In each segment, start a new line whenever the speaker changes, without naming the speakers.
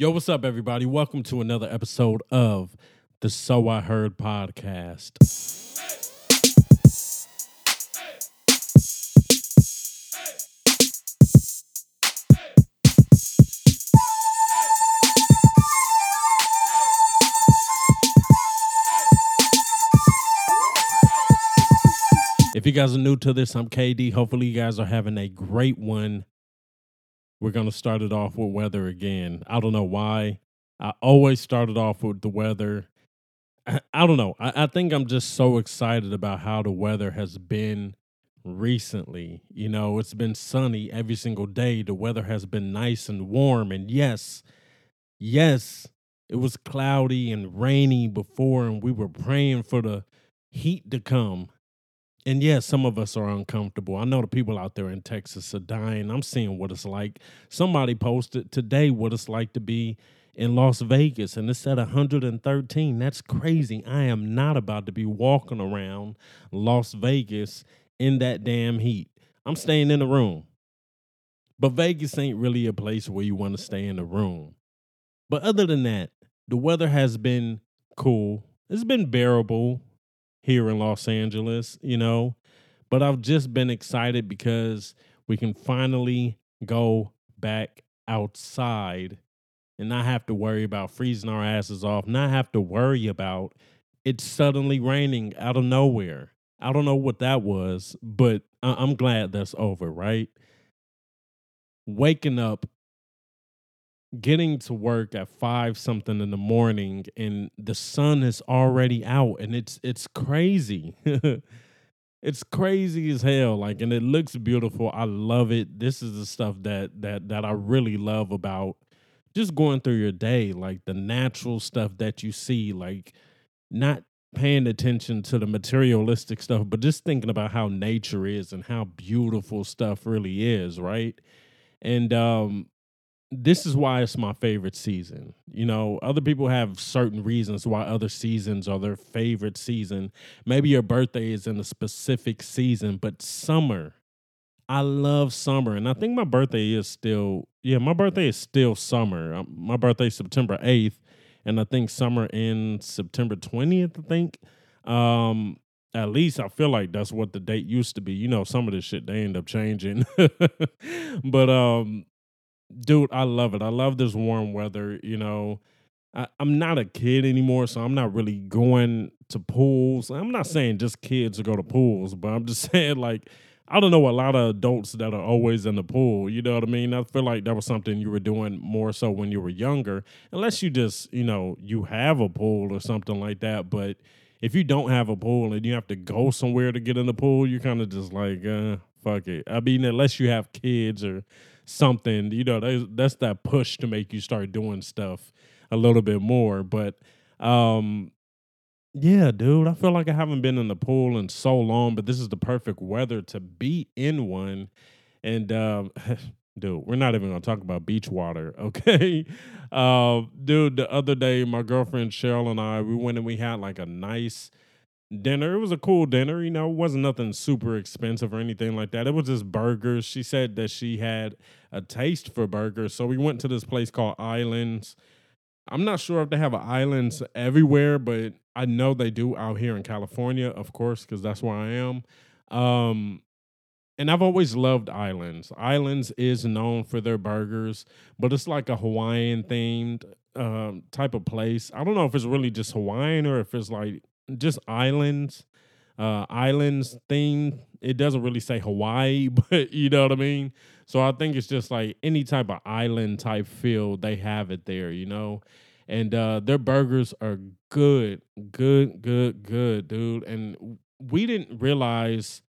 Yo, what's up, everybody? Welcome to another episode of the So I Heard podcast. If you guys are new to this, I'm KD. Hopefully, you guys are having a great one. We're going to start it off with weather again. I don't know why. I always started off with the weather. I, I don't know. I, I think I'm just so excited about how the weather has been recently. You know, it's been sunny every single day. The weather has been nice and warm. And yes, yes, it was cloudy and rainy before, and we were praying for the heat to come. And yes, some of us are uncomfortable. I know the people out there in Texas are dying. I'm seeing what it's like. Somebody posted today what it's like to be in Las Vegas, and it's at 113. That's crazy. I am not about to be walking around Las Vegas in that damn heat. I'm staying in the room. But Vegas ain't really a place where you want to stay in the room. But other than that, the weather has been cool. It's been bearable here in Los Angeles, you know. But I've just been excited because we can finally go back outside and not have to worry about freezing our asses off, not have to worry about it suddenly raining out of nowhere. I don't know what that was, but I- I'm glad that's over, right? Waking up getting to work at five something in the morning and the sun is already out and it's it's crazy. It's crazy as hell like and it looks beautiful. I love it. This is the stuff that that that i really love about just going through your day like the natural stuff that you see like not paying attention to the materialistic stuff but just thinking about how nature is and how beautiful stuff really is right? And um this is why it's my favorite season. You know, other people have certain reasons why other seasons are their favorite season. Maybe your birthday is in a specific season, but summer, I love summer. And I think my birthday is still, yeah, my birthday is still summer. Um, My birthday September 8th, and I think summer ends September 20th, I think. Um, at least I feel like that's what the date used to be. You know, some of this shit they end up changing. but um dude, I love it. I love this warm weather. You know, I, I'm not a kid anymore, so I'm not really going to pools. I'm not saying just kids to go to pools, but I'm just saying like I don't know a lot of adults that are always in the pool. You know what I mean? I feel like that was something you were doing more so when you were younger, unless you just you know you have a pool or something like that. But if you don't have a pool and you have to go somewhere to get in the pool, you're kind of just like, uh, fuck it. I mean, unless you have kids or something, you know, that's, that's that push to make you start doing stuff a little bit more. But um, yeah, dude, I feel like I haven't been in the pool in so long, but this is the perfect weather to be in one. And um, dude, we're not even gonna talk about beach water, okay? Uh, dude, the other day, my girlfriend Cheryl and I, we went and we had like a nice dinner. It was a cool dinner, you know, it wasn't nothing super expensive or anything like that. It was just burgers. She said that she had a taste for burgers. So we went to this place called Islands. I'm not sure if they have islands everywhere, but I know they do out here in California, of course, because that's where I am. Um, and I've always loved Islands. Islands is known for their burgers, but it's like a Hawaiian themed um, type of place. I don't know if it's really just Hawaiian or if it's like just islands, uh, islands themed. It doesn't really say Hawaii, but you know what I mean. So I think it's just like any type of island type feel. They have it there, you know. And uh, their burgers are good, good, good, good, dude. And we didn't realize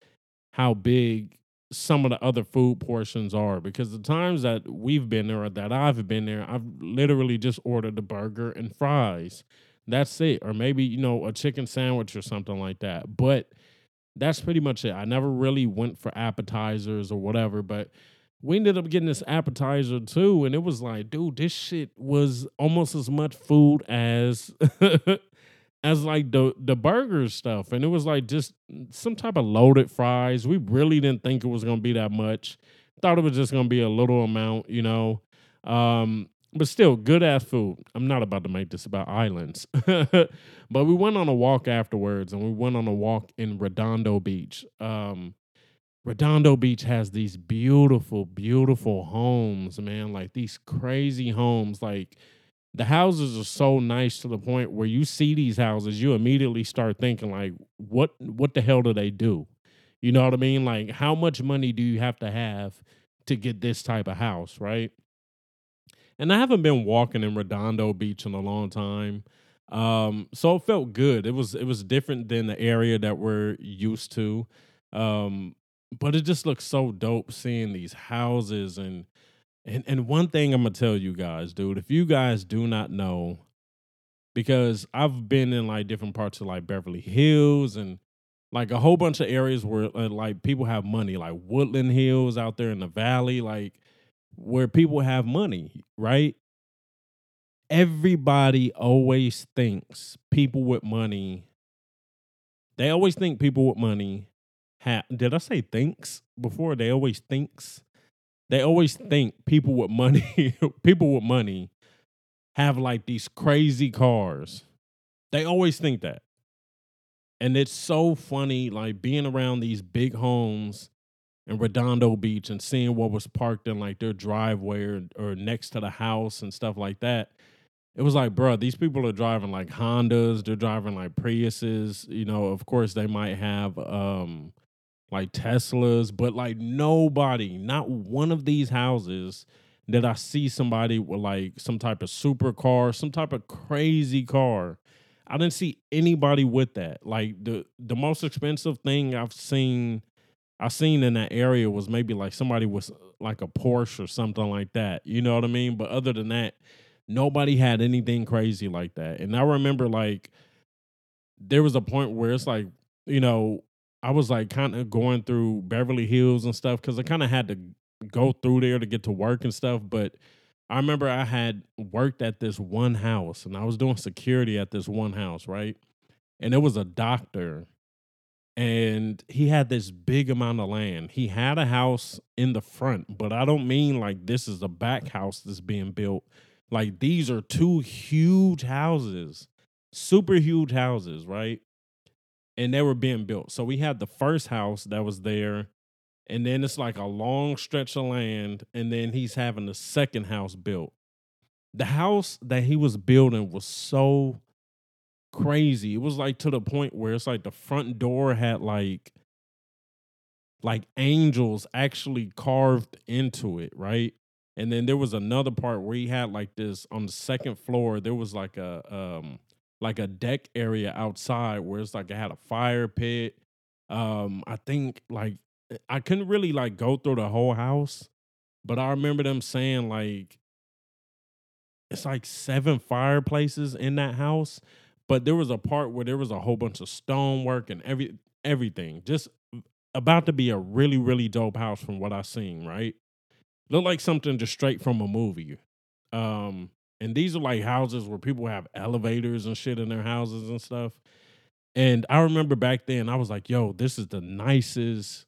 how big some of the other food portions are because the times that we've been there or that I've been there, I've literally just ordered a burger and fries. That's it. Or maybe, you know, a chicken sandwich or something like that. But that's pretty much it. I never really went for appetizers or whatever, but we ended up getting this appetizer too. And it was like, dude, this shit was almost as much food as as like the the burger stuff. And it was like just some type of loaded fries. We really didn't think it was gonna be that much. Thought it was just gonna be a little amount, you know. Um, but still good ass food. I'm not about to make this about islands. but we went on a walk afterwards and we went on a walk in Redondo Beach. Um Redondo Beach has these beautiful, beautiful homes, man. Like these crazy homes. Like the houses are so nice to the point where you see these houses, you immediately start thinking, like, what what the hell do they do? You know what I mean? Like, how much money do you have to have to get this type of house, right? And I haven't been walking in Redondo Beach in a long time. Um, so it felt good. It was it was different than the area that we're used to. Um, but it just looks so dope seeing these houses and and and one thing I'm gonna tell you guys, dude, if you guys do not know, because I've been in like different parts of like Beverly Hills and like a whole bunch of areas where uh, like people have money, like Woodland Hills out there in the valley, like where people have money, right? Everybody always thinks people with money. They always think people with money have. Did I say thinks before? They always thinks. They always think people with money, people with money, have like these crazy cars. They always think that, and it's so funny, like being around these big homes in Redondo Beach and seeing what was parked in like their driveway or, or next to the house and stuff like that. It was like, bro, these people are driving like Hondas, they're driving like Priuses. You know, of course they might have um like Teslas, but like nobody, not one of these houses did I see somebody with like some type of supercar, some type of crazy car. I didn't see anybody with that. Like the the most expensive thing I've seen I seen in that area was maybe like somebody was uh, like a Porsche or something like that. You know what I mean? But other than that, nobody had anything crazy like that. And I remember like there was a point where it's like, you know, I was like kind of going through Beverly Hills and stuff because I kind of had to go through there to get to work and stuff. But I remember I had worked at this one house and I was doing security at this one house, right? And it was a doctor and he had this big amount of land. He had a house in the front, but I don't mean like this is a back house that's being built. Like these are two huge houses, super huge houses, right? And they were being built. So we had the first house that was there, and then it's like a long stretch of land, and then he's having the second house built. The house that he was building was so crazy. It was like to the point where it's like the front door had like like angels actually carved into it, right? And then there was another part where he had like this on the second floor, there was like a um like a deck area outside where it's like it had a fire pit. Um I think like I couldn't really like go through the whole house, but I remember them saying like it's like seven fireplaces in that house but there was a part where there was a whole bunch of stonework and every everything. Just about to be a really, really dope house from what I seen, right? Looked like something just straight from a movie. Um, and these are like houses where people have elevators and shit in their houses and stuff. And I remember back then I was like, yo, this is the nicest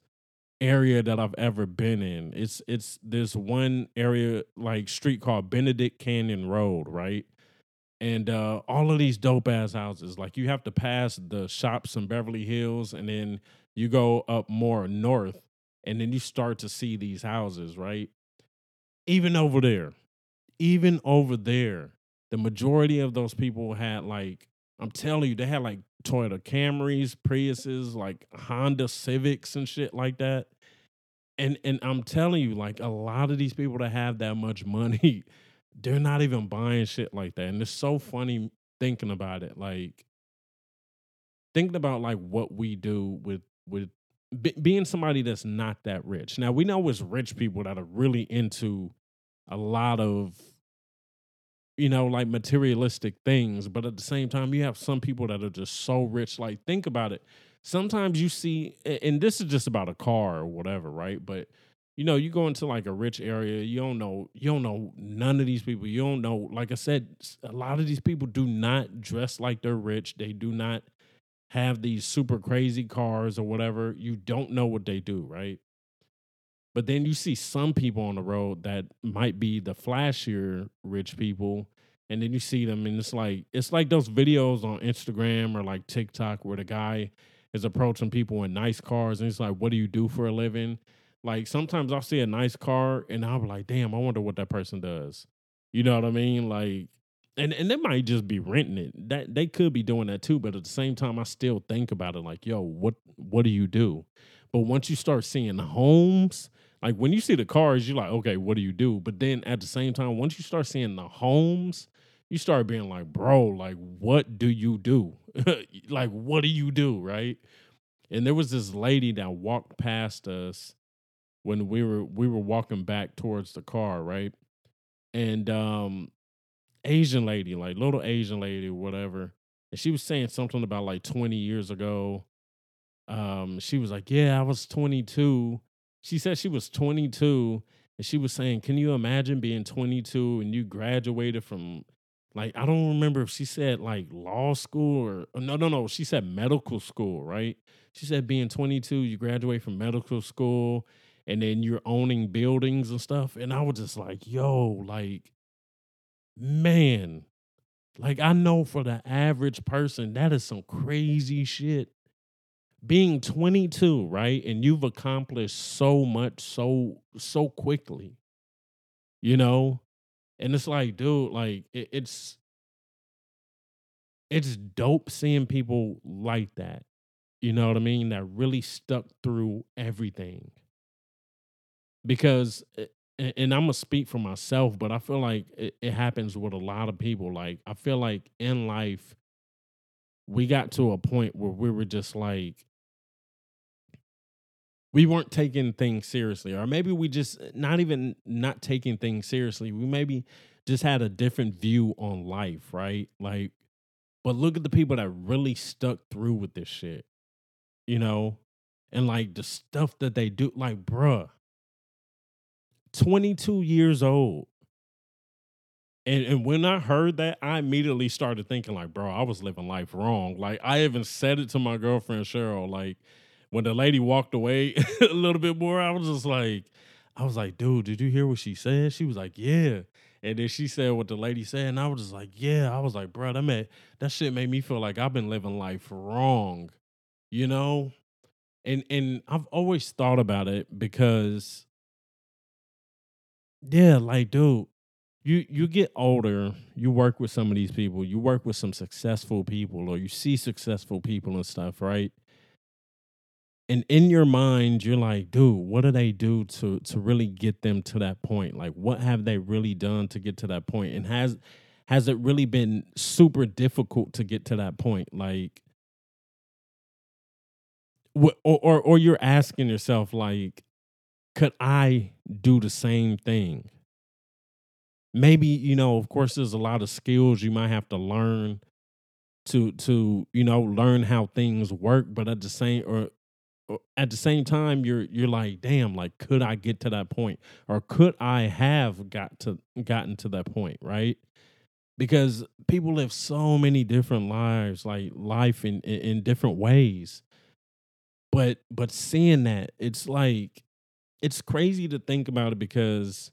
area that I've ever been in. It's it's this one area like street called Benedict Canyon Road, right? And uh, all of these dope ass houses. Like you have to pass the shops in Beverly Hills, and then you go up more north, and then you start to see these houses, right? Even over there, even over there, the majority of those people had like I'm telling you, they had like Toyota Camrys, Priuses, like Honda Civics and shit like that. And and I'm telling you, like a lot of these people that have that much money they're not even buying shit like that. And it's so funny thinking about it. Like thinking about like what we do with with be, being somebody that's not that rich. Now we know it's rich people that are really into a lot of you know like materialistic things, but at the same time you have some people that are just so rich. Like think about it. Sometimes you see and this is just about a car or whatever, right? But you know, you go into like a rich area, you don't know, you don't know none of these people. You don't know, like I said, a lot of these people do not dress like they're rich. They do not have these super crazy cars or whatever. You don't know what they do, right? But then you see some people on the road that might be the flashier rich people, and then you see them, and it's like it's like those videos on Instagram or like TikTok where the guy is approaching people in nice cars, and it's like, "What do you do for a living?" Like sometimes I'll see a nice car, and I'll be like, "Damn, I wonder what that person does." You know what I mean? Like, and and they might just be renting it. That they could be doing that too, but at the same time, I still think about it like, "Yo, what what do you do?" But once you start seeing homes like when you see the cars, you're like, okay, what do you do? But then at the same time, once you start seeing the homes, you start being like, bro, like, what do you do? like, what do you do? Right. And there was this lady that walked past us when we were we were walking back towards the car, right? And um Asian lady, like little Asian lady, whatever. And she was saying something about like 20 years ago. Um, she was like, Yeah, I was 22 she said she was 22 and she was saying, Can you imagine being 22 and you graduated from, like, I don't remember if she said like law school or, uh, no, no, no. She said medical school, right? She said being 22, you graduate from medical school and then you're owning buildings and stuff. And I was just like, Yo, like, man, like, I know for the average person, that is some crazy shit being 22, right? And you've accomplished so much so so quickly. You know? And it's like, dude, like it, it's it's dope seeing people like that. You know what I mean? That really stuck through everything. Because eh, and I'm gonna speak for myself, but I feel like it, happens with a lot of people. Like I feel like in life, we got to a point where we were just like, we weren't taking things seriously or maybe we just eh, not even not taking things seriously we maybe just had a different view on life right like but look at the people that really stuck through with this shit you know and like the stuff that they do like bruh 22 years old and, and when I heard that, I immediately started thinking, like, bro, I was living life wrong. Like, I even said it to my girlfriend Cheryl, like, when the lady walked away a little bit more, I was just like, I was like, dude, did you hear what she said? She was like, yeah. And then she said what the lady said, and I was just like, yeah. I was like, bro, that made that shit made me feel like I've been living life wrong, you know. And and I've always thought about it because, yeah, like, dude, you you mm. get older, you work with some of these people, you work with some successful people, or you see successful people and stuff, right? and in your mind you're like dude what do they do to to really get them to that point like what have they really done to get to that point? point and has has it really been super difficult to get to that point like or or, or you're asking yourself like could i do the same thing. Maybe you know of course there's a lot of skills you might have to learn to to you know learn how things work but at the same or at the same time you're you're like damn like could i get to that point? or could i have got to gotten to that point right? Because people live so many different lives like life in, in in, different ways. But but seeing that it's like it's crazy to think about it because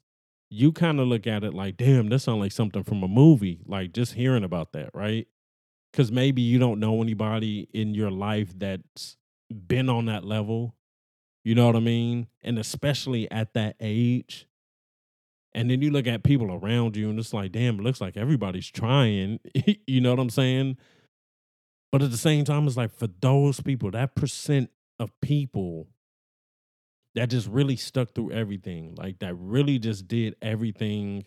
you kind of look at it like damn that sounds like something from a movie like just hearing about that right because maybe you don't know anybody in your life that's been on that level. You know what I mean? And especially at that age. And then you look at people around you and it's like, damn, it looks like everybody's trying. you know what I'm saying? But at the same time, it's like for those people, that percent of people that just really stuck through everything, like that really just did everything.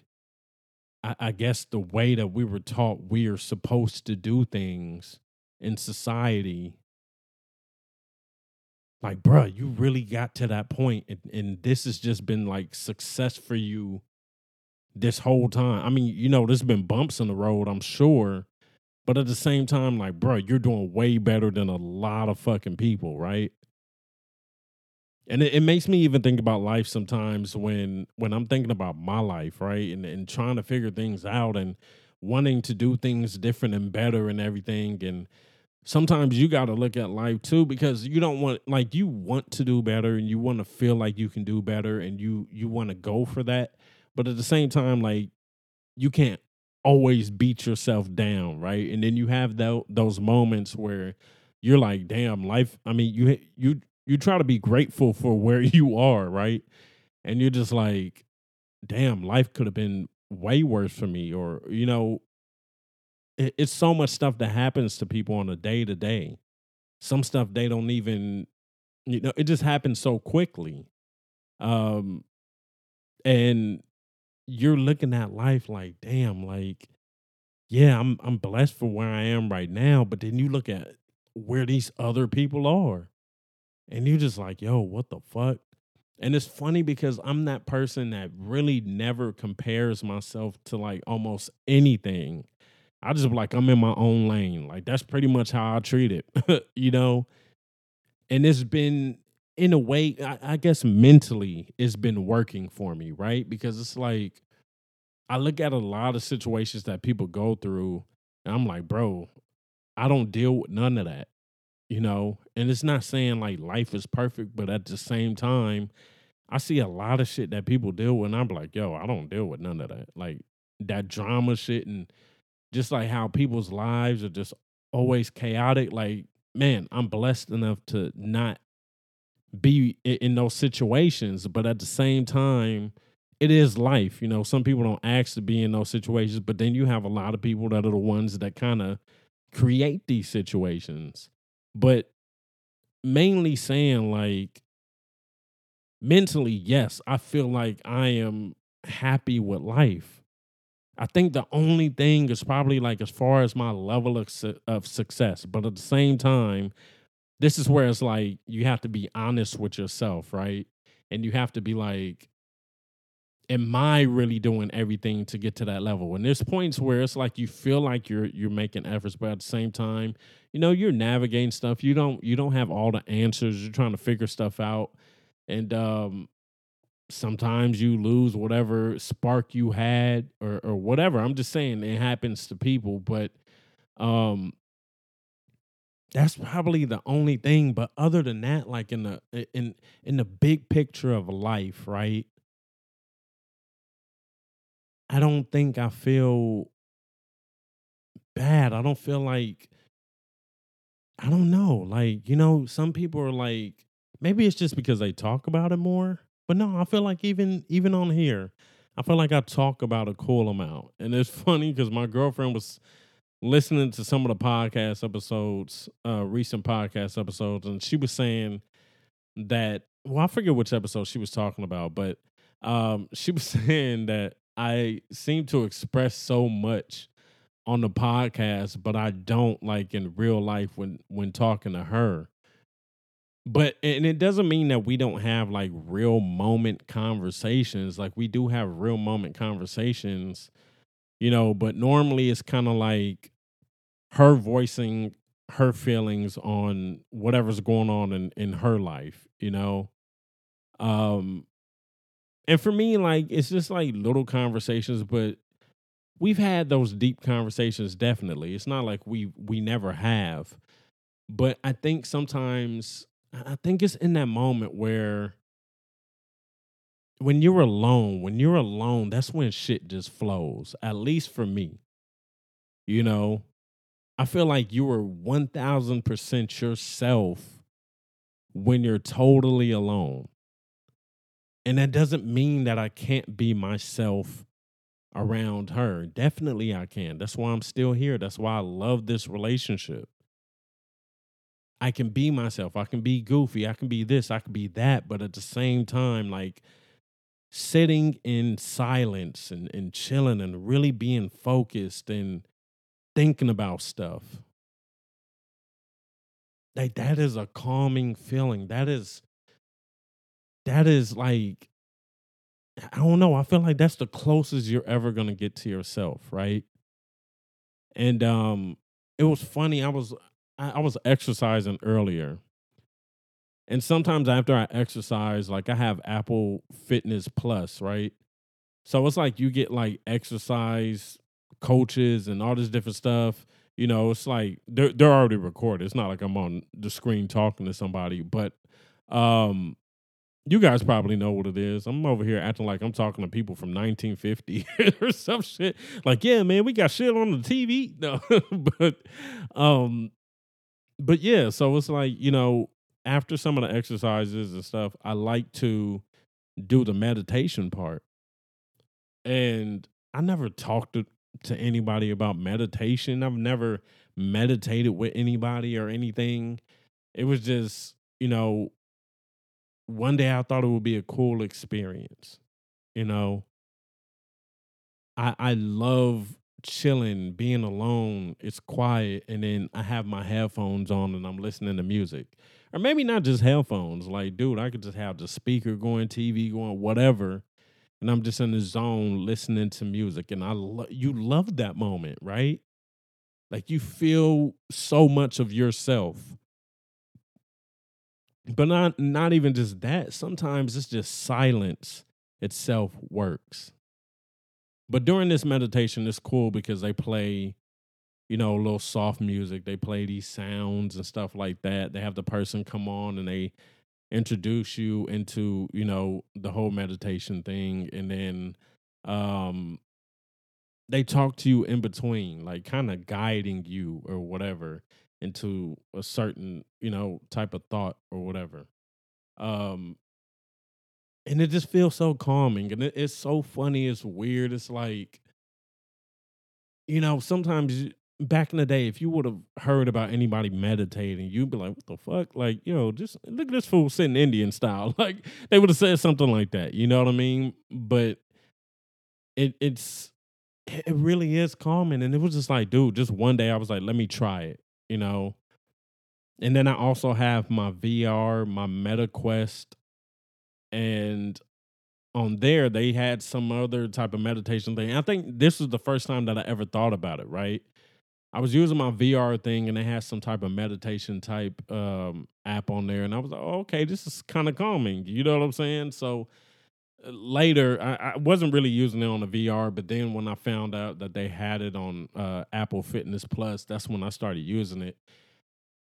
I, I guess the way that we were taught we are supposed to do things in society like, bro, you really got to that point, and, and this has just been like success for you this whole time. I mean, you know, there's been bumps in the road, I'm sure, but at the same time, like, bro, you're doing way better than a lot of fucking people, right? And it, it makes me even think about life sometimes when when I'm thinking about my life, right, and and trying to figure things out and wanting to do things different and better and everything, and sometimes you got to look at life too because you don't want like you want to do better and you want to feel like you can do better and you you want to go for that. But at the same time like you can't always beat yourself down right? And then you have th- those moments where you're like damn life i mean you you you try to be grateful for where you are right and you're just like damn life could have been way worse for me or you know it, it's so much stuff that happens to people on a day to day. Some stuff they don't even, you know, it just happens so quickly. Um, and you're looking at life like, damn, like, yeah, I'm I'm blessed for where I am right now, but then you look at where these other people are, and you're just like, yo, what the fuck? And it's funny because I'm that person that really never compares myself to like almost anything. I just like I'm in my own lane. Like that's pretty much how I treat it, you know. And it's been in a way, I, I, guess mentally, it's been working for me, right? Because it's like I look at a lot of situations that people go through, and I'm like, bro, I don't deal with none of that, you know. And it's not saying like life is perfect, but at the same time, I see a lot of shit that people deal with, and I'm like, yo, I don't deal with none of that, like that drama shit and just like how people's lives are just always chaotic. Like, man, I'm blessed enough to not be in those situations, but at the same time, it is life. You know, some people don't ask to be in those situations, but then you have a lot of people that are the ones that kind of create these situations. But mainly saying, like, mentally, yes, I feel like I am happy with life. I think the only thing is probably like as far as my level of, su- of success, but at the same time, this is where it's like you have to be honest with yourself, right? And you have to be like, am I really doing everything to get to that level? And there's points where it's like you feel like you're you're making efforts, but at the same time, you know, you're navigating stuff. You don't you don't have all the answers. You're trying to figure stuff out. And um sometimes you lose whatever spark you had or or whatever. I'm just saying it happens to people, but um that's probably the only thing but other than that like in the in in the big picture of life, right? I don't think I feel bad. I don't feel like I don't know. Like, you know, some people are like maybe it's just because they talk about it more but no, I feel like even even on here, I feel like I talk about a cool amount. And it's funny because my girlfriend was listening to some of the podcast episodes, uh, recent podcast episodes, and she was saying that well, I forget which episode she was talking about, but um, she was saying that I seem to express so much on the podcast, but I don't like in real life when when talking to her. But and it doesn't mean that we don't have like real moment conversations. Like we do have real moment conversations, you know, but normally it's kind of like her voicing her feelings on whatever's going on in in her life, you know. Um and for me like it's just like little conversations but we've had those deep conversations definitely. It's not like we we never have. But I think sometimes I think it's in that moment where when you're alone, when you're alone, that's when shit just flows. At least for me. You know, I feel like you are 1000% yourself when you're totally alone. And that doesn't mean that I can't be myself around her. Definitely I can. That's why I'm still here. That's why I love this relationship. I can be myself. I can be goofy. I can be this. I can be that. But at the same time, like sitting in silence and, and chilling and really being focused and thinking about stuff. Like that is a calming feeling. That is that is like I don't know. I feel like that's the closest you're ever gonna get to yourself, right? And um it was funny. I was I, was exercising earlier. And sometimes after I exercise, like I have Apple Fitness Plus, right? So it's like you get like exercise coaches and all this different stuff. You know, it's like they're they're already recorded. It's not like I'm on the screen talking to somebody, but um you guys probably know what it is. I'm over here acting like I'm talking to people from 1950 or some shit. Like, yeah, man, we got shit on the TV. No, but um but yeah, so it's like, you know, after some of the exercises and stuff, I like to do the meditation part. And I never talked to, to anybody about meditation. I've never meditated with anybody or anything. It was just, you know, one day I thought it would be a cool experience. You know, I I love chilling, being alone. It's quiet, and then I have my headphones on and I'm listening to music, or maybe not just headphones. Like, dude, I could just have the speaker going, TV going, whatever, and I'm just in the zone listening to music. And I lo- you love that moment, right? Like you feel so much of yourself. But not not even just that. Sometimes it's just silence itself works. But during this meditation, it's cool because they play, you know, a little soft music. They play these sounds and stuff like that. They have the person come on and they introduce you into, you know, the whole meditation thing. And then um they talk to you in between, like kind of guiding you or whatever into a certain, you know, type of thought or whatever. Um and it just feels so calming and it, it's so funny it's weird it's like you know sometimes back in the day if you would have heard about anybody meditating you'd be like what the fuck? Like you know just look at this fool sitting indian style. Like they would have said something like that you know what i mean? But it it's it really is calming and it was just like dude just one day i was like let me try it you know and then i also have my vr my meta quest and on there they had some other type of meditation thing. I think this was the first time that I ever thought about it, right? I was using my VR thing and they had some type of meditation type um, app on there, and I was like, oh, okay, this is kind of calming. You know what I'm saying? So later, I, I, wasn't really using it on the VR, but then when I found out that they had it on uh, Apple Fitness Plus, that's when I started using it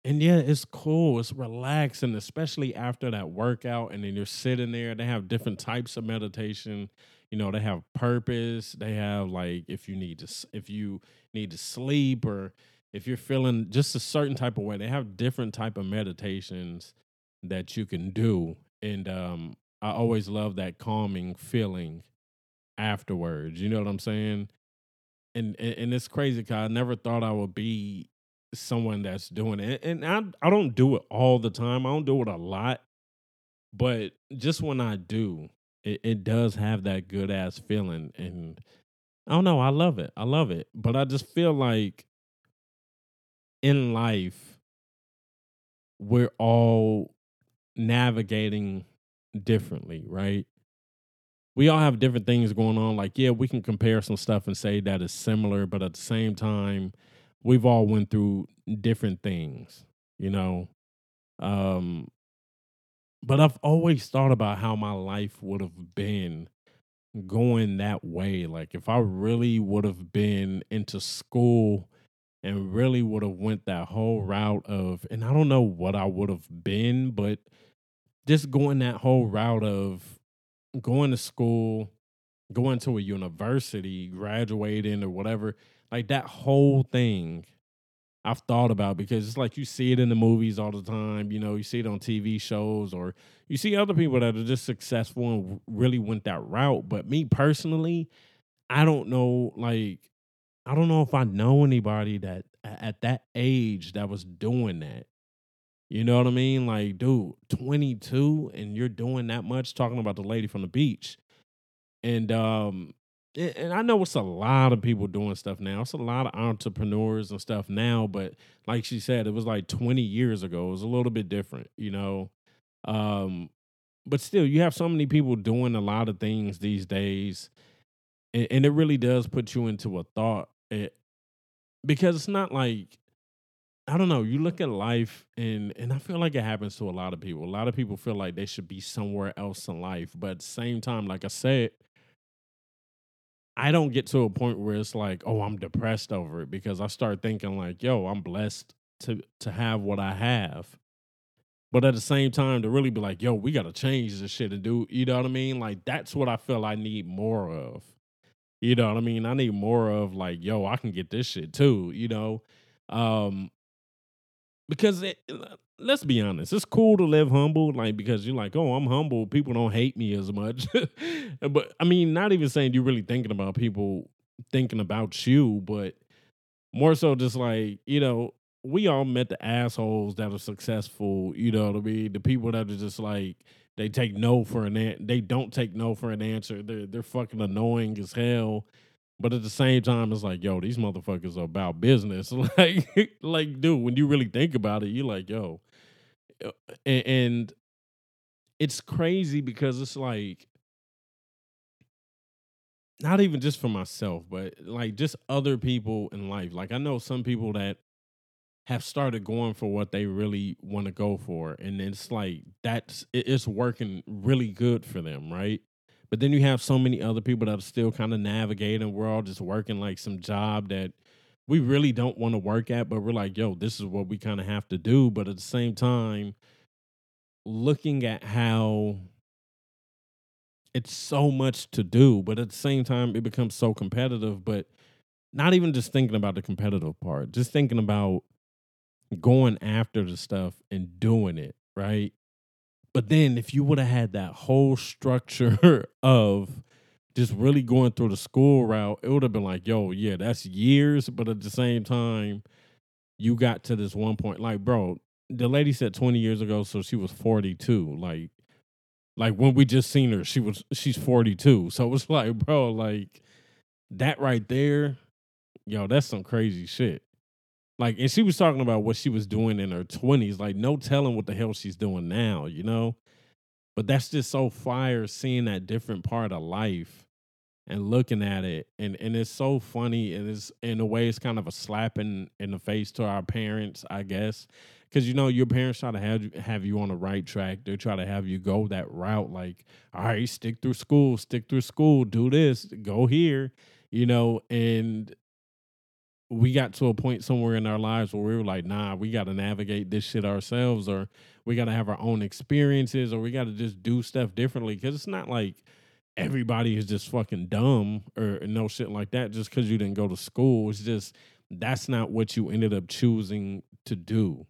and yeah, it's cool. It's relaxing, especially after that workout. And then you're sitting there. They have different types of meditation. You know, they have purpose. They have like if you need to if you need to sleep or if you're feeling just a certain type of way. They have different type of meditations that you can do. And um, I always love that calming feeling afterwards. You know what I'm saying? And and, and it's crazy because I never thought I would be someone that's doing it. And I I don't do it all the time. I don't do it a lot. But just when I do, it, it does have that good ass feeling. And I don't know, I love it. I love it. But I just feel like in life, we're all navigating differently, right? We all have different things going on. Like, yeah, we can compare some stuff and say that is similar, but at the same time, we've all went through different things, you know. Um but I've always thought about how my life would have been going that way. Like if I really would have been into school and really would have went that whole route of and I don't know what I would have been, but just going that whole route of going to school, going to a university, graduating or whatever, like that whole thing I've thought about because it's like you see it in the movies all the time. You know, you see it on TV shows or you see other people that are just successful and really went that route. But me personally, I don't know, like, I don't know if I know anybody that at that age that was doing that. You know what I mean? Like, dude, 22 and you're doing that much talking about the lady from the beach. And um and I know it's a lot of people doing stuff now. It's a lot of entrepreneurs and stuff now, but like she said, it was like 20 years ago. It was a little bit different, you know. Um, but still, you have so many people doing a lot of things these days, and, and it really does put you into a thought. It, eh, because it's not like I don't know. You look at life, and and I feel like it happens to a lot of people. A lot of people feel like they should be somewhere else in life, but at the same time, like I said I don't get to a point where it's like, oh, I'm depressed over it because I start thinking like, yo, I'm blessed to to have what I have. But at the same time, to really be like, yo, we gotta change this shit and do, you know what I mean? Like that's what I feel I need more of. You know what I mean? I need more of like, yo, I can get this shit too, you know? Um because it, let's be honest, it's cool to live humble, like because you're like, oh, I'm humble. People don't hate me as much. but I mean, not even saying you're really thinking about people thinking about you, but more so just like, you know, we all met the assholes that are successful, you know what I mean? The people that are just like they take no for an an- they don't take no for an answer. They're they're fucking annoying as hell. But at the same time, it's like, yo, these motherfuckers are about business. like, like, dude, when you really think about it, you're like, yo, and, and it's crazy because it's like not even just for myself, but like just other people in life. Like I know some people that have started going for what they really want to go for, and it's like that's it's working really good for them, right? But then you have so many other people that are still kind of navigating. We're all just working like some job that we really don't want to work at, but we're like, yo, this is what we kind of have to do. But at the same time, looking at how it's so much to do, but at the same time, it becomes so competitive. But not even just thinking about the competitive part, just thinking about going after the stuff and doing it, right? But then if you would have had that whole structure of just really going through the school route, it would have been like, yo, yeah, that's years. But at the same time, you got to this one point, like, bro, the lady said 20 years ago, so she was 42. Like, like when we just seen her, she was she's 42. So it was like, bro, like that right there, yo, that's some crazy shit. Like, and she was talking about what she was doing in her 20s. Like, no telling what the hell she's doing now, you know? But that's just so fire seeing that different part of life and looking at it. And and it's so funny. And it's in a way, it's kind of a slap in, in the face to our parents, I guess. Cause you know, your parents try to have have you on the right track. They try to have you go that route, like, all right, stick through school, stick through school, do this, go here, you know, and we got to a point somewhere in our lives where we were like, nah, we got to navigate this shit ourselves, or we got to have our own experiences, or we got to just do stuff differently. Cause it's not like everybody is just fucking dumb or no shit like that just because you didn't go to school. It's just that's not what you ended up choosing to do.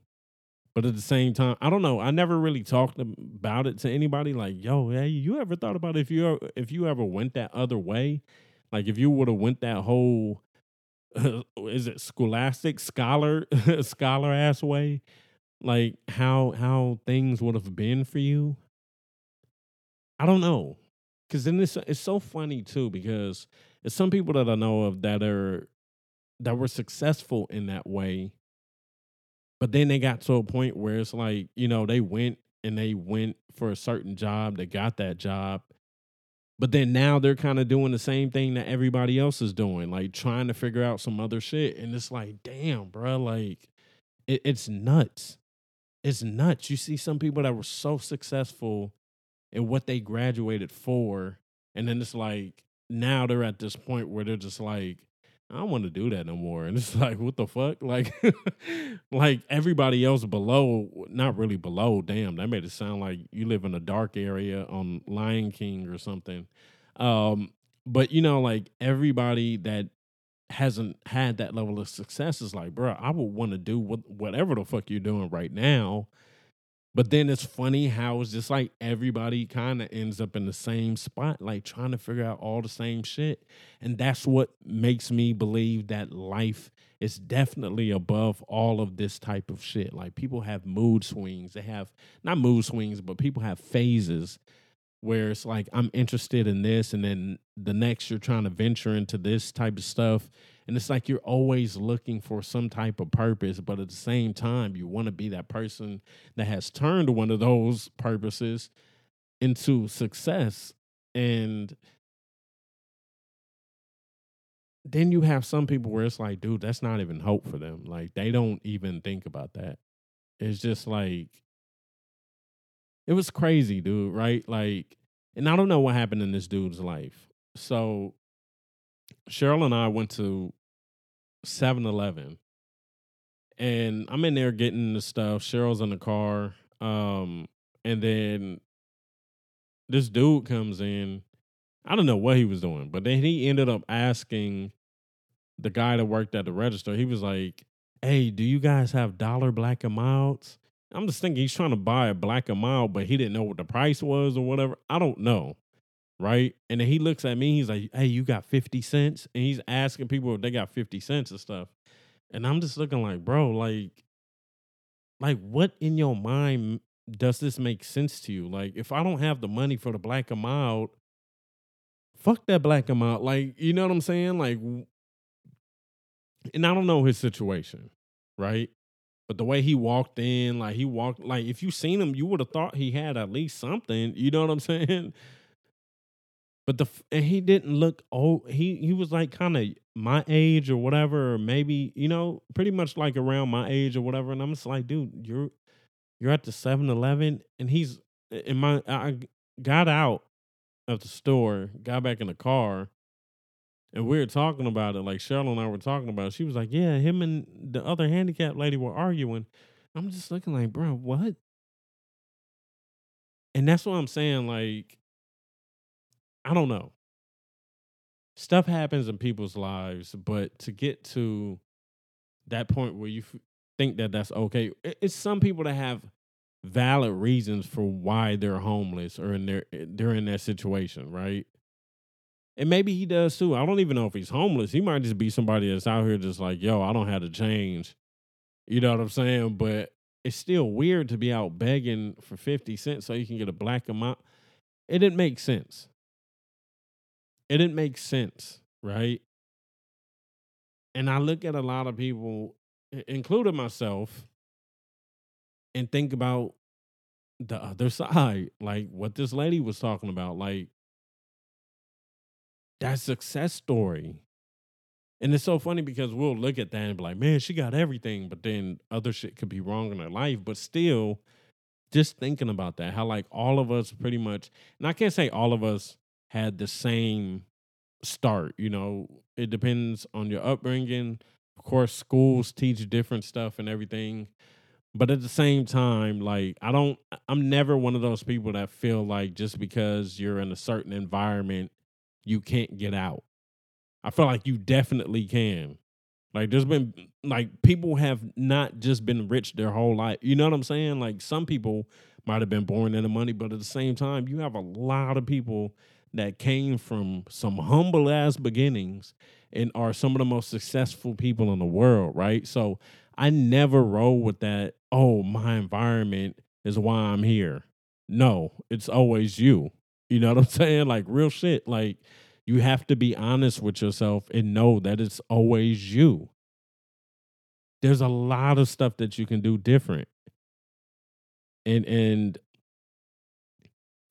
But at the same time, I don't know. I never really talked about it to anybody. Like, yo, hey, you ever thought about if you if you ever went that other way? Like, if you would have went that whole is it scholastic scholar scholar ass way? Like how how things would have been for you? I don't know. Because then it's it's so funny too because it's some people that i know of that are that were successful in that way but then they got to a point where it's like you know they went and they went for a certain job they got that job but then now they're kind of doing the same thing that everybody else is doing, like trying to figure out some other shit. And it's like, damn, bro, like it, it's nuts. It's nuts. You see some people that were so successful in what they graduated for, and then it's like now they're at this point where they're just like, I don't want to do that no more. And it's like, what the fuck? Like, like everybody else below, not really below. Damn, that made it sound like you live in a dark area on Lion King or something. Um, but you know, like everybody that hasn't had that level of success is like, bro, I would want to do what, whatever the fuck you're doing right now but then it's funny how it's just like everybody kind of ends up in the same spot, like trying to figure out all the same shit. And that's what makes me believe that life is definitely above all of this type of shit. Like people have mood swings. They have not mood swings, but people have phases where it's like, I'm interested in this. And then the next, you're trying to venture into this type of stuff and it's like you're always looking for some type of purpose, but at the same time, you want to be that person that has turned one of those purposes into success. And then you have some people where it's like, dude, that's not even hope for them. Like they don't even think about that. It's just like it was crazy, dude, right? Like, and I don't know what happened in this dude's life. So Cheryl and I went to 7-Eleven and I'm in there getting the stuff. Cheryl's in the car. Um, and then this dude comes in. I don't know what he was doing, but then he ended up asking the guy that worked at the register. He was like, Hey, do you guys have dollar black milds? I'm just thinking he's trying to buy a black mild, but he didn't know what the price was or whatever. I don't know. Right. And then he looks at me, he's like, Hey, you got 50 cents? And he's asking people if they got 50 cents and stuff. And I'm just looking like, bro, like, like what in your mind does this make sense to you? Like, if I don't have the money for the black mild, fuck that black mild. Like, you know what I'm saying? Like, and I don't know his situation, right? But the way he walked in, like he walked, like if you seen him, you would have thought he had at least something. You know what I'm saying? But the and he didn't look old. He he was like kind of my age or whatever, or maybe you know, pretty much like around my age or whatever. And I'm just like, dude, you're you're at the 7-Eleven, and he's in my. I got out of the store, got back in the car, and we were talking about it. Like Cheryl and I were talking about. It. She was like, "Yeah, him and the other handicapped lady were arguing." I'm just looking like, bro, what? And that's what I'm saying. Like, I don't know. Stuff happens in people's lives, but to get to that point where you f- think that that's okay, it's some people that have valid reasons for why they're homeless or in their eh, they're in that situation, right? And maybe he does too. I don't even know if he's homeless. He might just be somebody that's out here just like, yo, I don't have to change. You know what I'm saying? But it's still weird to be out begging for 50 cents so you can get a black amount. It didn't make sense. It didn't make sense, right? And I look at a lot of people, including myself, and think about the other side, like what this lady was talking about. Like, that success story. And it's so funny because we'll look at that and be like, man, she got everything, but then other shit could be wrong in her life. But still, just thinking about that, how like all of us pretty much, and I can't say all of us had the same start, you know, it depends on your upbringing. Of course, schools teach different stuff and everything. But at the same time, like I don't I'm never one of those people that feel like just because you're in a certain environment you can't get out. I feel like you definitely can. Like there's been like people have not just been rich their whole life. You know what I'm saying? Like some people might have been born into money, but at the same time, you have a lot of people that came from some humble ass beginnings and are some of the most successful people in the world, right? So I never roll with that, oh, my environment is why I'm here. No, it's always you. You know what I'm saying? Like real shit. Like you have to be honest with yourself and know that it's always you. There's a lot of stuff that you can do different. And and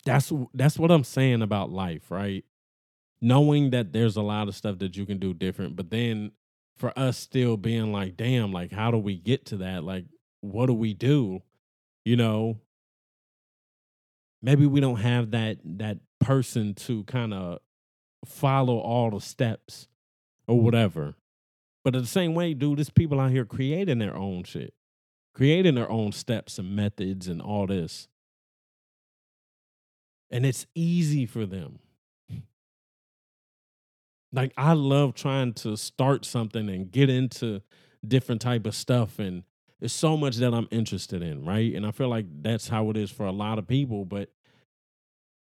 that's that's what I'm saying about life, right? Knowing that there's a lot of stuff that you can do different, but then for us still being like, damn, like how do we get to that? Like what do we do? You know, maybe we don't have that that person to kind of follow all the steps or whatever. But the same way, dude, there's people out here creating their own shit, creating their own steps and methods and all this. And it's easy for them. Like I love trying to start something and get into different type of stuff and there's so much that I'm interested in, right? And I feel like that's how it is for a lot of people, but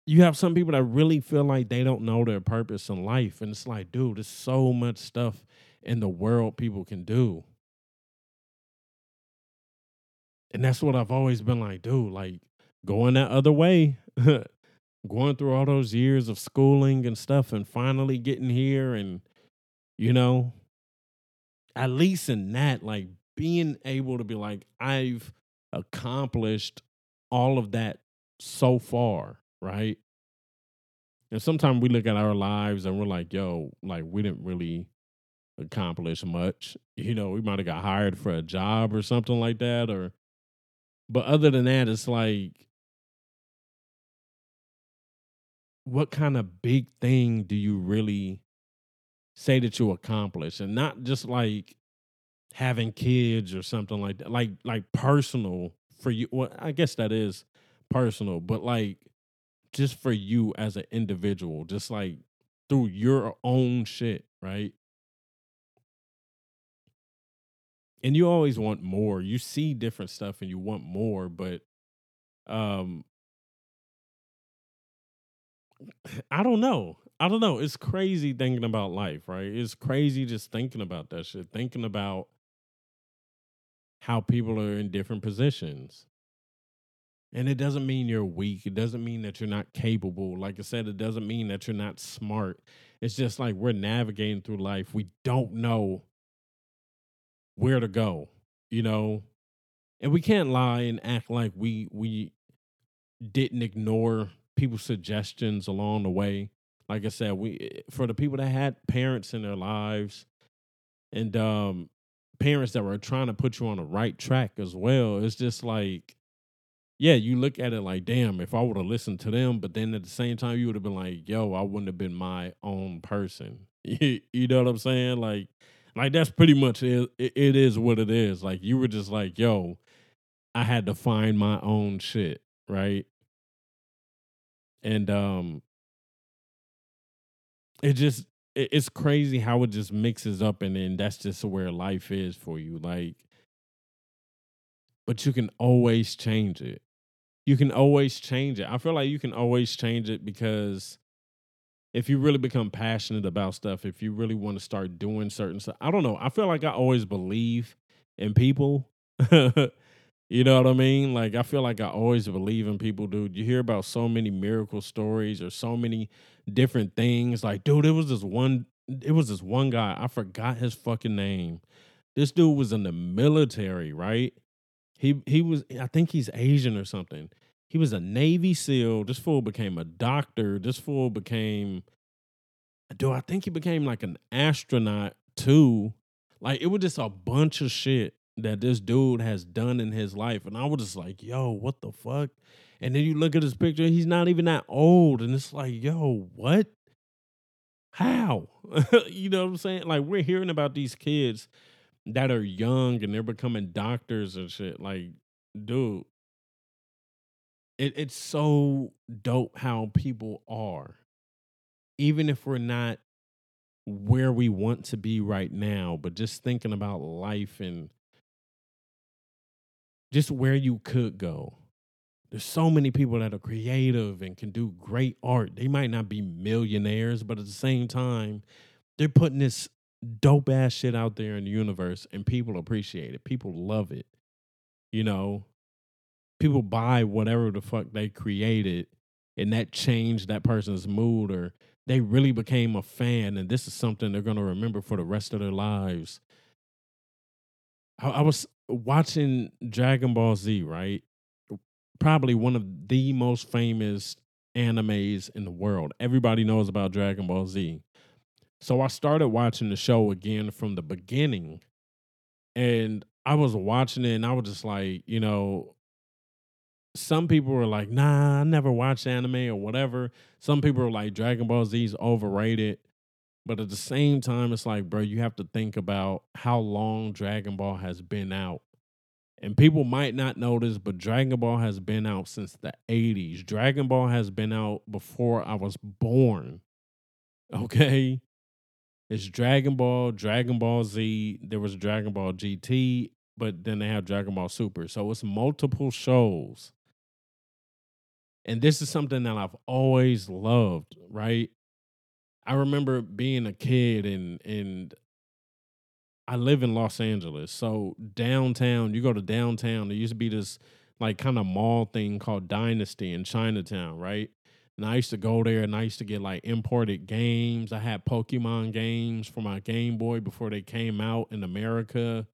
you have some people that really feel like they don't know their purpose in life. And it's like, dude, there's so much stuff in the world people can do. And that's what I've always been like, dude, like going that other way, going through all those years of schooling and stuff, and finally getting here. And, you know, at least in that, like being able to be like, I've accomplished all of that so far right? And sometimes we look at our lives and we're like, yo, like we didn't really accomplish much. You know, we might have got hired for a job or something like that. Or but other than that, it's like what kind of big thing do you really say that you accomplish? And not just like having kids or something like that like like personal for you well i guess that is personal but like just for you as an individual just like through your own shit right? And you always want more. You see different stuff and you want more but um I don't know. I don't know. It's crazy thinking about life, right? It's crazy just thinking about that shit, thinking about how people are in different positions. And it doesn't mean you're weak. It doesn't mean that you're not capable. Like I said, it doesn't mean that you're not smart. It's just like we're navigating through life. We don't know where to go, you know? And we can't lie and act like we we didn't ignore people's suggestions along the way. Like I said, we eh, for the people that had parents in their lives and um parents that were trying to put you on the right track as well, it's just like yeah, you look at it like, damn, if I would have listened to them, but then at the same time, you would have been like, yo, I wouldn't have been my own person. you know what I'm saying? Like, like that's pretty much it. It is what it is. Like you were just like, yo, I had to find my own shit, right? And um it just it, it's crazy how it just mixes up and then that's just where life is for you like but you can always change it. You can always change it. I feel like you can always change it because if you really become passionate about stuff if you really want to start doing certain stuff i don't know i feel like i always believe in people You know what I mean? Like I feel like I always believe in people, dude. You hear about so many miracle stories or so many different things. Like, dude, it was this one it was this one guy. I forgot his fucking name. This dude was in the military, right? He he was I think he's Asian or something. He was a Navy SEAL. This fool became a doctor. This fool became dude, I think he became like an astronaut too. Like it was just a bunch of shit that this dude has done in his life. And I was just like, yo, what the fuck? And then you look at his picture, he's not even that old. And it's like, yo, what? How? you know what I'm saying? Like, we're hearing about these kids that are young and they're becoming doctors and shit. Like, dude, it, it's so dope how people are. Even if we're not where we want to be right now, but just thinking about life and just where you could go. There's so many people that are creative and can do great art. They might not be millionaires, but at the same time, they're putting this dope ass shit out there in the universe and people appreciate it. People love it. You know, people buy whatever the fuck they created and that changed that person's mood or they really became a fan and this is something they're going to remember for the rest of their lives. I, I was watching Dragon Ball Z, right? Probably one of the most famous animes in the world. Everybody knows about Dragon Ball Z. So I started watching the show again from the beginning. And I was watching it and I was just like, you know, some people were like, nah, I never watched anime or whatever. Some people were like, Dragon Ball Z is overrated. But at the same time, it's like, bro, you have to think about how long Dragon Ball has been out. And people might not know this, but Dragon Ball has been out since the 80s. Dragon Ball has been out before I was born. Okay? It's Dragon Ball, Dragon Ball Z, there was Dragon Ball GT, but then they have Dragon Ball Super. So it's multiple shows. And this is something that I've always loved, right? I remember being a kid and and I live in Los Angeles. So downtown, you go to downtown, there used to be this like kind of mall thing called Dynasty in Chinatown, right? And I used to go there and I used to get like imported games. I had Pokemon games for my Game Boy before they came out in America.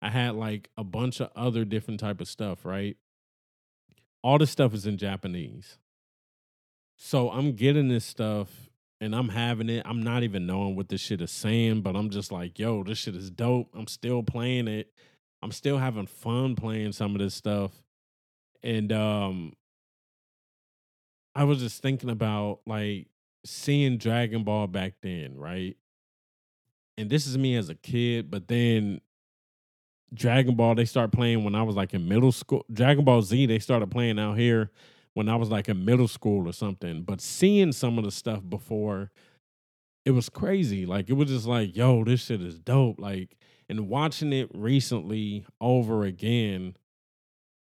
I had like a bunch of other different type of stuff, right? All this stuff is in Japanese. So I'm getting this stuff and I'm having it. I'm not even knowing what this shit is saying, but I'm just like, yo, this shit is dope. I'm still playing it. I'm still having fun playing some of this stuff. And um I was just thinking about like seeing Dragon Ball back then, right? and this is me as a kid, but then Dragon Ball they start playing when I was like in middle school. Dragon Ball Z they started playing out here when I was like in middle school or something. But seeing some of the stuff before, it was crazy. Like it was just like, yo, this shit is dope. Like, and watching it recently over again,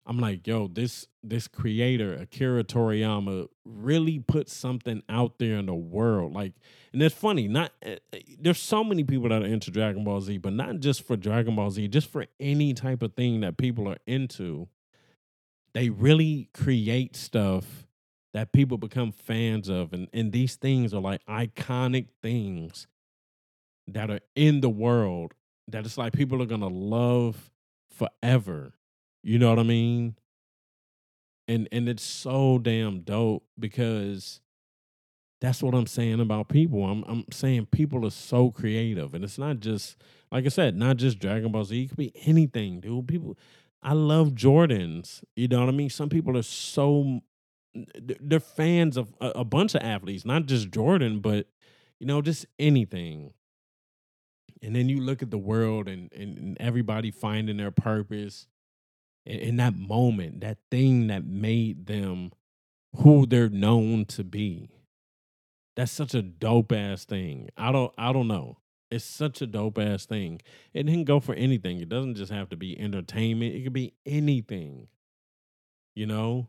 I'm like, yo, this this creator, Akira Toriyama, really put something out there in the world. Like, and it's funny, not uh, there's so many people that are into Dragon Ball Z, but not just for Dragon Ball Z, just for any type of thing that people are into. They really create stuff that people become fans of. And, and these things are like iconic things that are in the world that it's like people are gonna love forever you know what I mean? And and it's so damn dope because that's what I'm saying about people. I'm I'm saying people are so creative, and it's not just like I said, not just Dragon Ball Z. It could be anything, dude. People, I love Jordans. You know what I mean? Some people are so they're fans of a, bunch of athletes, not just Jordan, but you know, just anything. And then you look at the world and, and everybody finding their purpose in that moment, that thing that made them who they're known to be. That's such a dope ass thing. I don't I don't know. It's such a dope ass thing. It can go for anything. It doesn't just have to be entertainment. It could be anything. You know?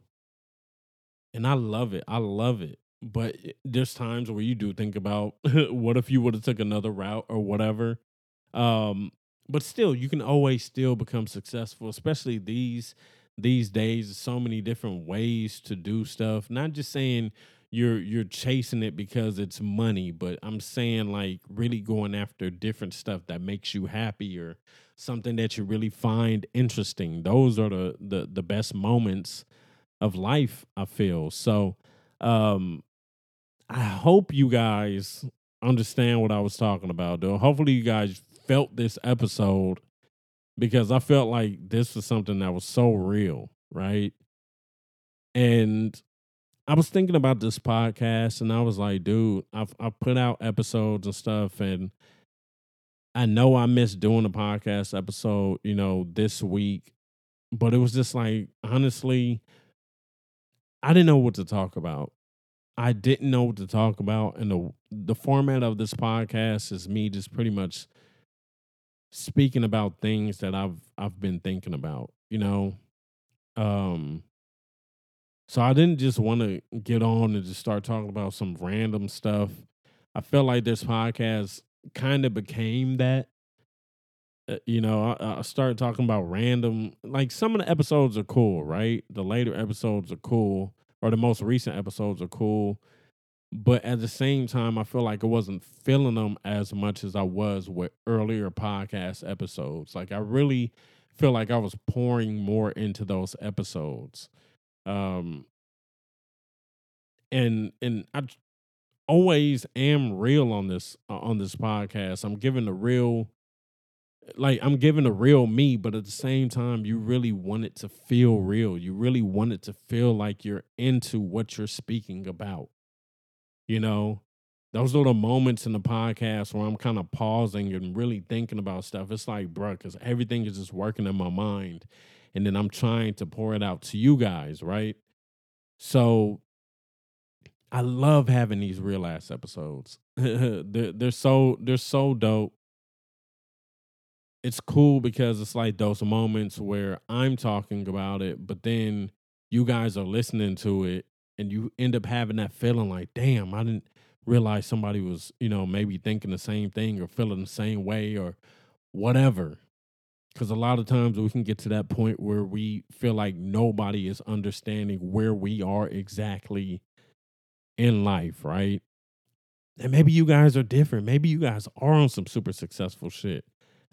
And I love it. I love it. But there's times where you do think about what if you would have took another route or whatever. Um but still you can always still become successful especially these these days so many different ways to do stuff not just saying you're you're chasing it because it's money but i'm saying like really going after different stuff that makes you happy or something that you really find interesting. Those are the the, the best moments of life i feel. So um i hope you guys understand what i was talking about though. Hopefully you guys felt this episode because I felt like this was something that was so real, right? And I was thinking about this podcast and I was like, dude, I've I put out episodes and stuff and I know I missed doing a podcast episode, you know, this week, but it was just like honestly I didn't know what to talk about. I didn't know what to talk about and the the format of this podcast is me just pretty much speaking about things that I've I've been thinking about, you know. Um so I didn't just want to get on and just start talking about some random stuff. I felt like this podcast kind of became that. Uh, you know, I, I started talking about random, like some of the episodes are cool, right? The later episodes are cool, or the most recent episodes are cool but at the same time, I feel like I wasn't feeling them as much as I was with earlier podcast episodes. Like I really feel like I was pouring more into those episodes. Um and and I always am real on this uh, on this podcast. I'm giving the real like I'm giving the real me, but at the same time, you really want it to feel real. You really want it to feel like you're into what you're speaking about. You know, those little moments in the podcast where I'm kind of pausing and really thinking about stuff. It's like, bro, because everything is just working in my mind. And then I'm trying to pour it out to you guys, right? So I love having these real ass episodes. they're, they're so they're so dope. It's cool because it's like those moments where I'm talking about it, but then you guys are listening to it and you end up having that feeling like, damn, I didn't realize somebody was, you know, maybe thinking the same thing or feeling the same way or whatever. Because a lot of times we can get to that point where we feel like nobody is understanding where we are exactly in life, right? And maybe you guys are different. Maybe you guys are on some super successful shit.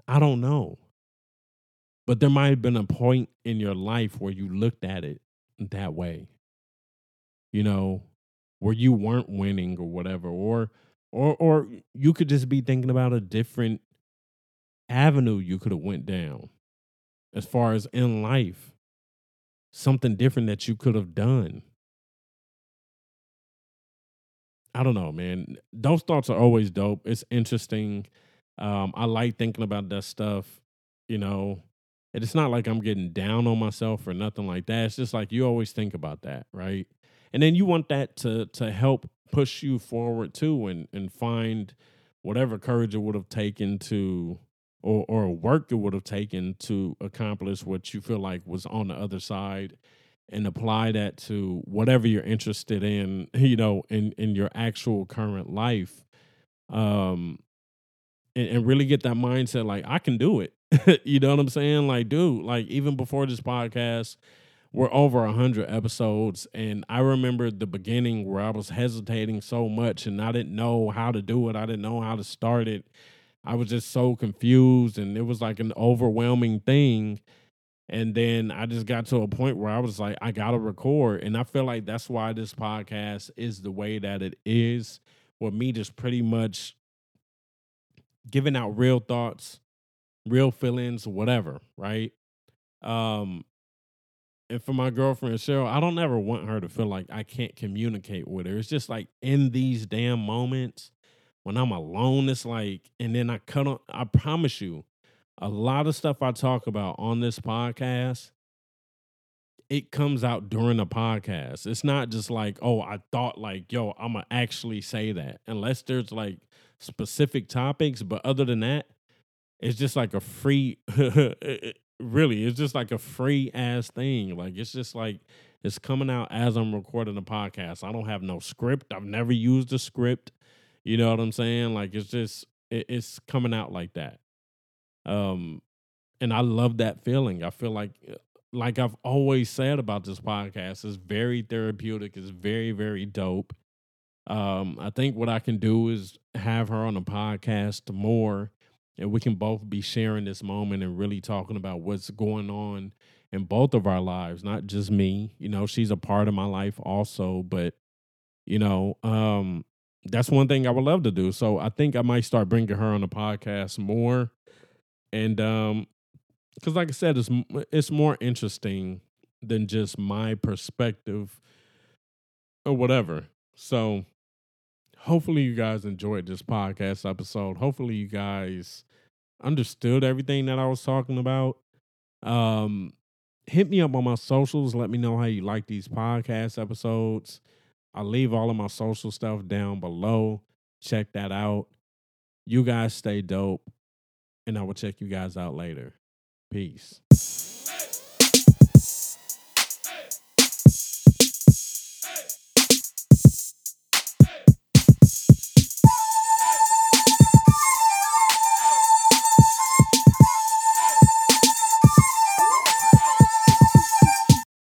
I don't know. But there might have been a point in your life where you looked at it that way you know, where you weren't winning or whatever, or or or you could just be thinking about a different avenue you could have went down as far as in life something different that you could have done i don't know man those thoughts are always dope it's interesting Um, I like thinking about that stuff, you know. And it's not like I'm getting down on myself or nothing like that. It's just like you always think about that, right? And then you want that to to help push you forward too and and find whatever courage it would have taken to or or work it would have taken to accomplish what you feel like was on the other side and apply that to whatever you're interested in you know in in your actual current life um and, and really get that mindset like i can do it. You know what i'm saying? Like dude like even before this podcast we're over 100 episodes and i remember the beginning where i was hesitating so much and i didn't know how to do it. I didn't know how to start it I was just so confused and it was like an overwhelming thing. And then I just got to a point where I was like, I got to record. And I feel like that's why this podcast is the way that it is, with me just pretty much giving out real thoughts, real feelings, whatever, right? Um, and for my girlfriend Cheryl, I don't ever want her to feel like I can't communicate with her. It's just like in these damn moments, when I'm alone, it's like, and then I cut on, I promise you, a lot of stuff I talk about on this podcast, it comes out during the podcast. It's not just like, oh, I thought like, yo, I'm gonna actually say that. Unless there's like specific topics, but other than that, it's just like a free really, it's just like a free ass thing. Like it's just like it's coming out as I'm recording the podcast. I don't have no script. I've never used a script. You know what I'm saying? Like it's just it, it's coming out like that. Um and I love that feeling. I feel like uh, like I've always said about this podcast, it's very therapeutic, it's very very dope. Um I think what I can do is have her on a podcast more and we can both be sharing this moment and really talking about what's going on in both of our lives, not just me. You know, she's a part of my life also, but you know, um that's one thing I would love to do. So I think I might start bringing her on the podcast more, and um, because like I said, it's it's more interesting than just my perspective or whatever. So hopefully you guys enjoyed this podcast episode. Hopefully you guys understood everything that I was talking about. Um, hit me up on my socials. Let me know how you like these podcast episodes. I'll leave all of my social stuff down below. Check that out. You guys stay dope, and I will check you guys out later. Peace.